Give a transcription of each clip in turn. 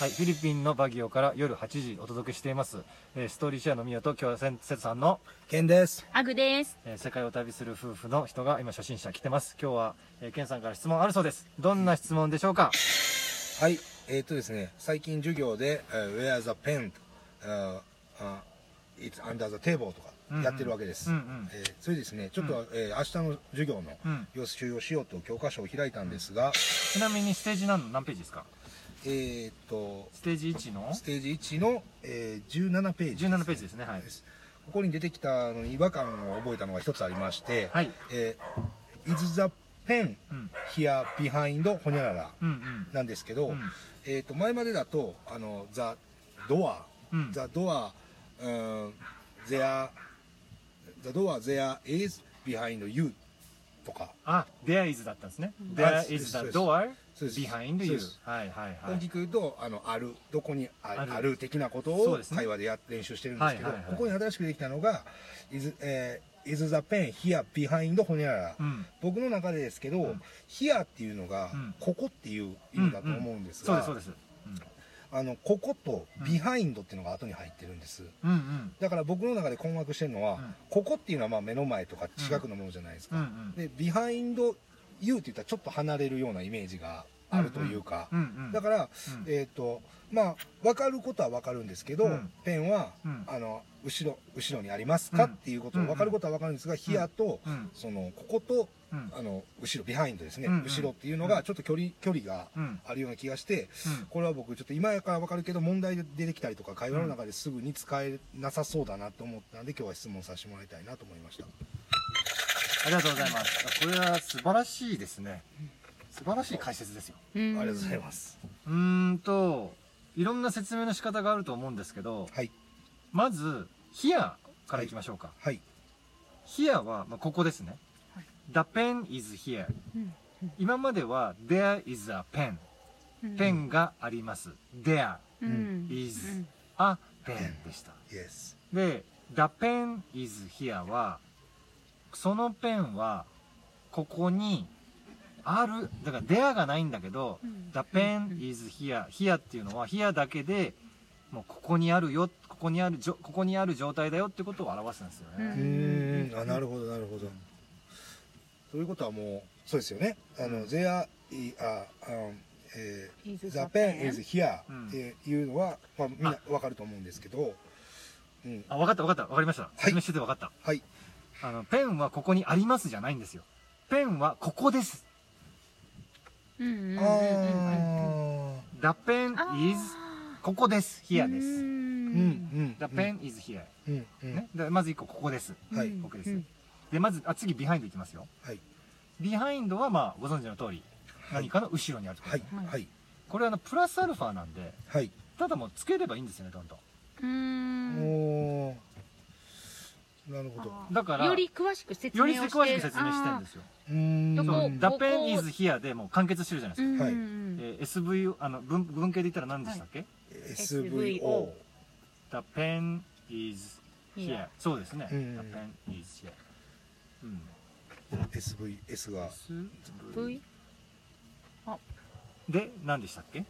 はい、フィリピンのバギオから夜8時お届けしています、えーストーリーシェアのミオと今日はさんの、ケンです。アグです。えー世界を旅する夫婦の人が今初心者来てます今日は、えーケンさんから質問あるそうですどんな質問でしょうか？はい。えーっとですね、最近授業で、えー Where the pen? あーあ It's under the table とかやってるわけです。うんうんえーそれですね、ちょっと、えー明日の授業のうん予習をしようと教科書を開いたんですが、ちなみにステージ何何ページですか？えーっと、ステージ1の？ステージ1の、えー17ページ、17ページですねはい。ここに出てきたのに違和感を覚えたのが一つありまして、はい。えー Is the pen うん。here behind ほにゃららうんうん。なんですけど、うん。えー、と前までだとあの「ザ・ドア」うん。ザ・ドア」うん「there」「the door there is behind you」とかあ There is だったんですね。あ There is the door behind you はいはいはい。大きく言うと「あのある」どこにあある。ある的なことを会話でや練習してるんですけど、ここに新しくできたのが「is,、えー is the pen here behind ほにゃらら」うん。僕の中でですけど「ん。here」っていうのがうん「ここ」っていう意味だと思うんですがそうですそうですあのここと「behind」っていうのが後に入ってるんです。うんうん。だから僕の中で困惑してるのは、うん。ここっていうのはまあ目の前とか近くのものじゃないですか、うんうん。でビハインド U って言ったらちょっと離れるようなイメージがあるというか、うんうんだから、うん。えっ、とまあ分かることは分かるんですけど、うん。ペンは、うん。あの後ろ後ろにありますか、うんっていうこと分かることは分かるんですが、ヒアと、うん。そのこことうん。あの後ろビハインドですね、うんうん。後ろっていうのがちょっと距離距離がうん。あるような気がして、うん。これは僕ちょっと今やから分かるけど問題で出てきたりとか会話の中ですぐに使えなさそうだなと思ったんで今日は質問させてもらいたいなと思いました。ありがとうございます。あこれは素晴らしいですね。素晴らしい解説ですよ。あありがとうございます。うーんといろんな説明の仕方があると思うんですけどはい。まず「here」からいきましょうか。はい「here」は、まあ、ここですね。はい「The pen is here. うん」今までは「There is a pen」ペンがあります「There うん。is うん。a pen」でした。イエスで「The pen is here は」そのペンはここにある。だから「there」がないんだけどうん「The pen is here」「here」っていうのは「here」だけでもうここにあるよここにあるじょここにある状態だよってことを表すんですようね、うーん。あなるほどなるほどということはもうそうですよね。あの「there is ああえー the pen pen is here」うん。っていうのは、まあ、みんな分かると思うんですけど、うん、あ分かった分かった。分かりました。説明してて分かった、はい。あのペンはここにありますじゃないんですよ。ペンはここです。うんうんうん The pen あ is ここです。ー here です。うんうんうん。The pen is here、うんうん。ね、でまず1個ここです。はい。うん OK です、うんでまずあ次 behind いきますよ。はい。 behind はまあご存知の通り何かの後ろにあるとはい。はい。これはあのプラスアルファなんではい。ただもうつければいいんですよねどんどん。うーん。なるほど。だからより詳しく説より明をして詳しく説明してるんですよ。うーん。どこそう The ここ pen is here でもう完結してるじゃないですか、はい。えー SV あの文文系で言ったら何でしたっけ、SVO The pen is here Here そうですね、うん。The pen is here うん。SVS が。V で何でしたっけ？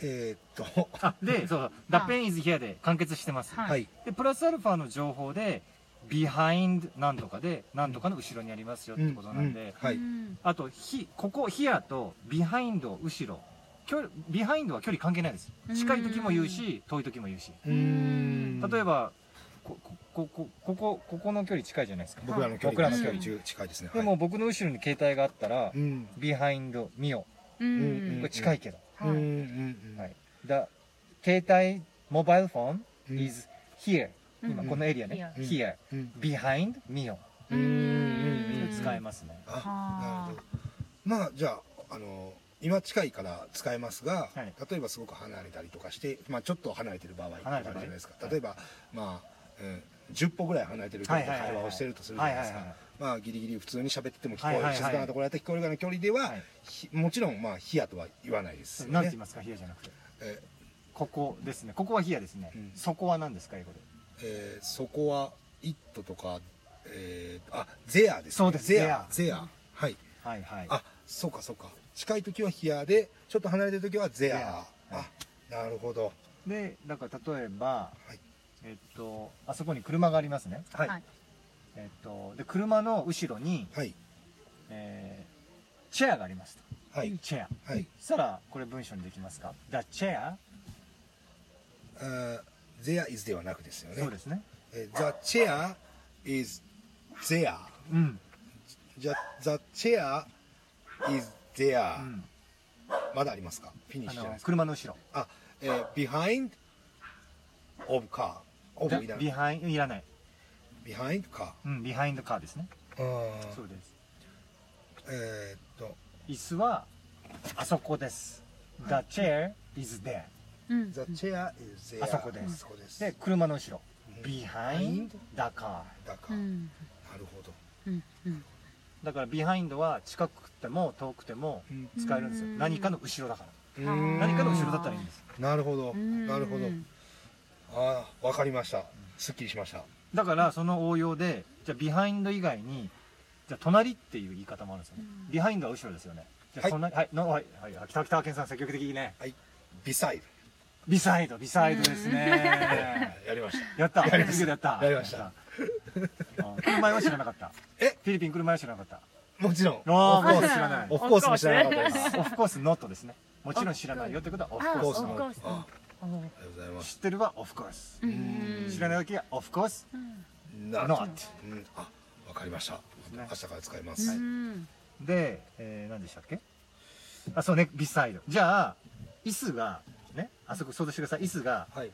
えーっと。あでそう The あ pen is here で完結してます、はい。はい。でプラスアルファの情報で behind なんとかでなんとかの後ろにありますよってことなんで、うんうんはい。うん。あとひここ here と behind 後ろ。距離 behind は距離関係ないです。近い時も言うし遠い時も言うし。例えばここここここの距離近いじゃないですか。僕らの距離僕らの距離。近いですね、でも僕の後ろに携帯があったら、ビハインドミオ、うん、これ近いけど、はい。はい、だ携帯モバイルフォン is here、今このエリアね、here、behind ミオ、うん、使えますね。あなるほど。まあじゃああの今近いから使えますが、例えばすごく離れたりとかして、まあ、ちょっと離れてる場合とかじゃないですか、例えば、まあ10歩ぐらい離れてる人とはいはいはいはい。会話をしてるとするじゃないですか。まあギリギリ普通に喋ってても聞こえる、静かなところやったら聞こえるぐらいの距離では、もちろんまあヒヤとは言わないですよね何て言いますか？here じゃなくて。え。ここですね。ここは here ですね、うん。そこは何ですか英語で？えーそこは「イット」とか、えーあゼアですね。そうです。ゼア。ゼア。はい。はいはい。あそうかそうか。近い時はヒアでちょっと離れてる時はゼア。あなるほど。でだから例えば、いえっとあそこに車がありますね。はい。はい。えっとで車の後ろに、はい。えーチェアがありますと。はい。チェア。はい。そしたらこれ文章にできますか？The chair、あー there is ではなくですよね。そうですね。えー The chair is there うん、じゃ The chair is there、うん、まだありますか？フィニッシュじゃないですか。車の後ろ。あ、えー behind of car of いらないビハインいらない。Behind car うん、ビハインドカー。ですね。そうです。えーっと。椅子はあそこです。The chair is there. うん。The chair is there あそこです。あそこで車の後ろ。うん。behind the car. だから、うん。なるほど。うんうん。だから behind は近くても遠くても使えるんですよ。う。ん。何かの後ろだから。何かの後ろだったらいいんです。なるほど。うん。なるほどああわかりましたすっきりしましただからその応用で、じゃあ behind 以外に、じゃあ隣っていう言い方もあるんですよね。うん behind は後ろですよね。じゃあはい隣、はい、の、はい、はい、北北健さん積極的にね。はい beside beside、beside ですね。やりましたやった。やりましたやった。やりましたやった。うん車は知らなかった。え？フィリピン車は知らなかった。もちろんああ、オフコース知らない。オフコースも知らなかったですオフコースノットですね。もちろん知らないよってことはオフあコースオフコ知す。ってるはオフコースう。ん。知らない時はオフコースうんな not。うん。あわかりました。ね。明日から使いまうすん。で、えー、何でしたっけ？あ、そうね、ビサイド。じゃあ、椅子が、ね、あそこ想像してください。椅子がはい。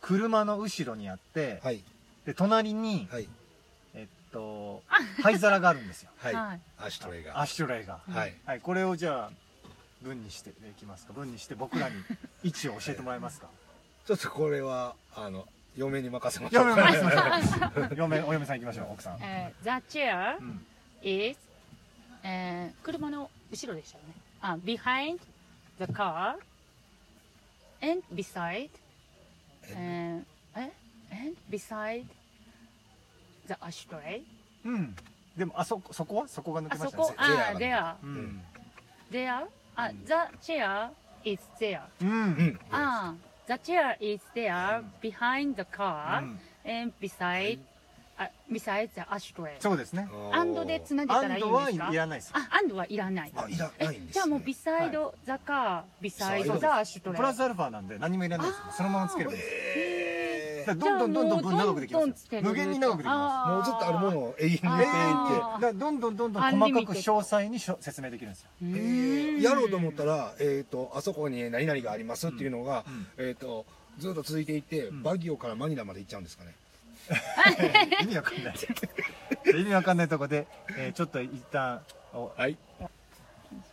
車の後ろにあって、はい。で、隣に、はい。えっと、灰皿があるんですよ。はい。はい。アシュトレイが。アッシュレイが。はい。はい、これをじゃあ、文にしていきますか。文にして僕らに位置を教えてもらえますか？ちょっとこれはあの嫁に任せましょう。嫁お嫁さん、嫁、お嫁さん行きましょう、奥さん。えー The chair うん。is えー車の後ろでしたよね。あ behind the car and beside えーえ and beside the ashtray うん。でも、あそこ、そこは？そこが抜けあましたね。そこ。あ there there あ the chair is there うん。うんあ the chair is there behind the car うん and beside あ beside the ashtray そうですね。アンドでつなげたらいいんアンドはですかいらないです。あ、アンドはいらない。あいらないんですねじゃあもうビサイドザカー、ビサイドザアシュトレ。プラスアルファなんで何もいらないです。そのままつければいいです。えだからどんどんどんどん分長くできますよ。じゃあもうどんどんつけ。る無限に長くできまー。もうずっとあるものを永遠に入れていって。どんどんどんどん細かく詳細に説明できるんですよ。うえー。やろうと思ったら、えー、とあそこに何々がありますっていうのが、うん。えー、とずっと続いていって、ん。バギオからマニラまで行っちゃうんですかね。意味わかんない。意味わかんないとこで、えーちょっと一旦、おはい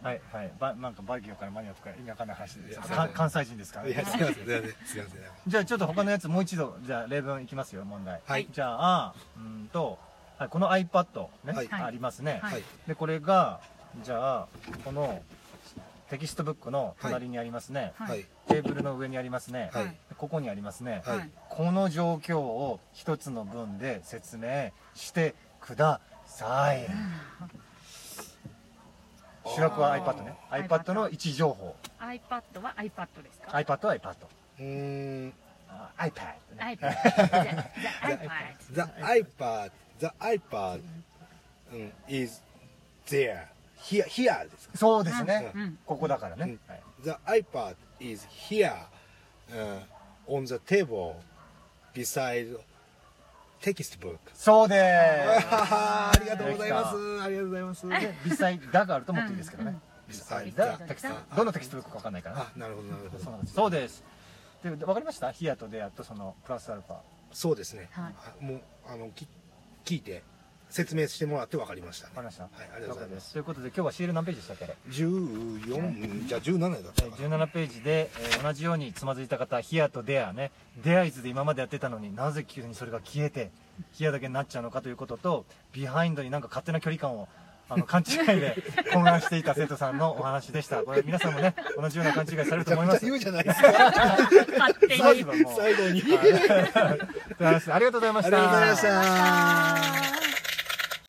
はいはい、ばなんかバギオからマニアとか意味わかんない話で関西人ですか？らいやすいませんすいませんすいません。じゃあちょっと他のやつもう一度、じゃあ例文いきますよ、問題。はい。じゃあ、うーんと、はい、この iPad ね、はい。ありますね。はい。はい。で、これが、じゃあ、この textbook の隣にありますね。はい。はい。テーブルの上にありますね。はい。ここにありますね。はい。はいこの状況を一つの文で説明してください。主役は iPad ね。iPad の位置情報。iPad は iPad ですか iPad は iPad。うーんあ iPad ね。iPad The iPad The iPad is there here here ですかそうですね。うんここだからね。The iPad is here、uh, on the table beside textbook そうで ありがとうございます。ありがとうございます。す。で、微細だがあると思っていいですけどね。微は細いだテキスト。どのテキストブックかわかんないからなるほどなるほど。そうなんです。そうです。で、わかりました？ヒアとデアとそのプラスアルファ。そうですね、はい。あもうあのき聞いて説明してもらって分かりましたね。わかりました。はいありがとうございます。ということで今日はシール何ページでしたっけ？14じゃあ17だったかな。17ページで、えー同じようにつまずいた方、ヒアとデアね、デアイズで今までやってたのになぜ急にそれが消えて、ヒアだけになっちゃうのかということと、ビハインドになんか勝手な距離感をあの勘違いで 混乱していた生徒さんのお話でした。これ皆さんもね、同じような勘違いされると思います。言うじゃないですか。最後に。ありがとうございました。ありがとうございました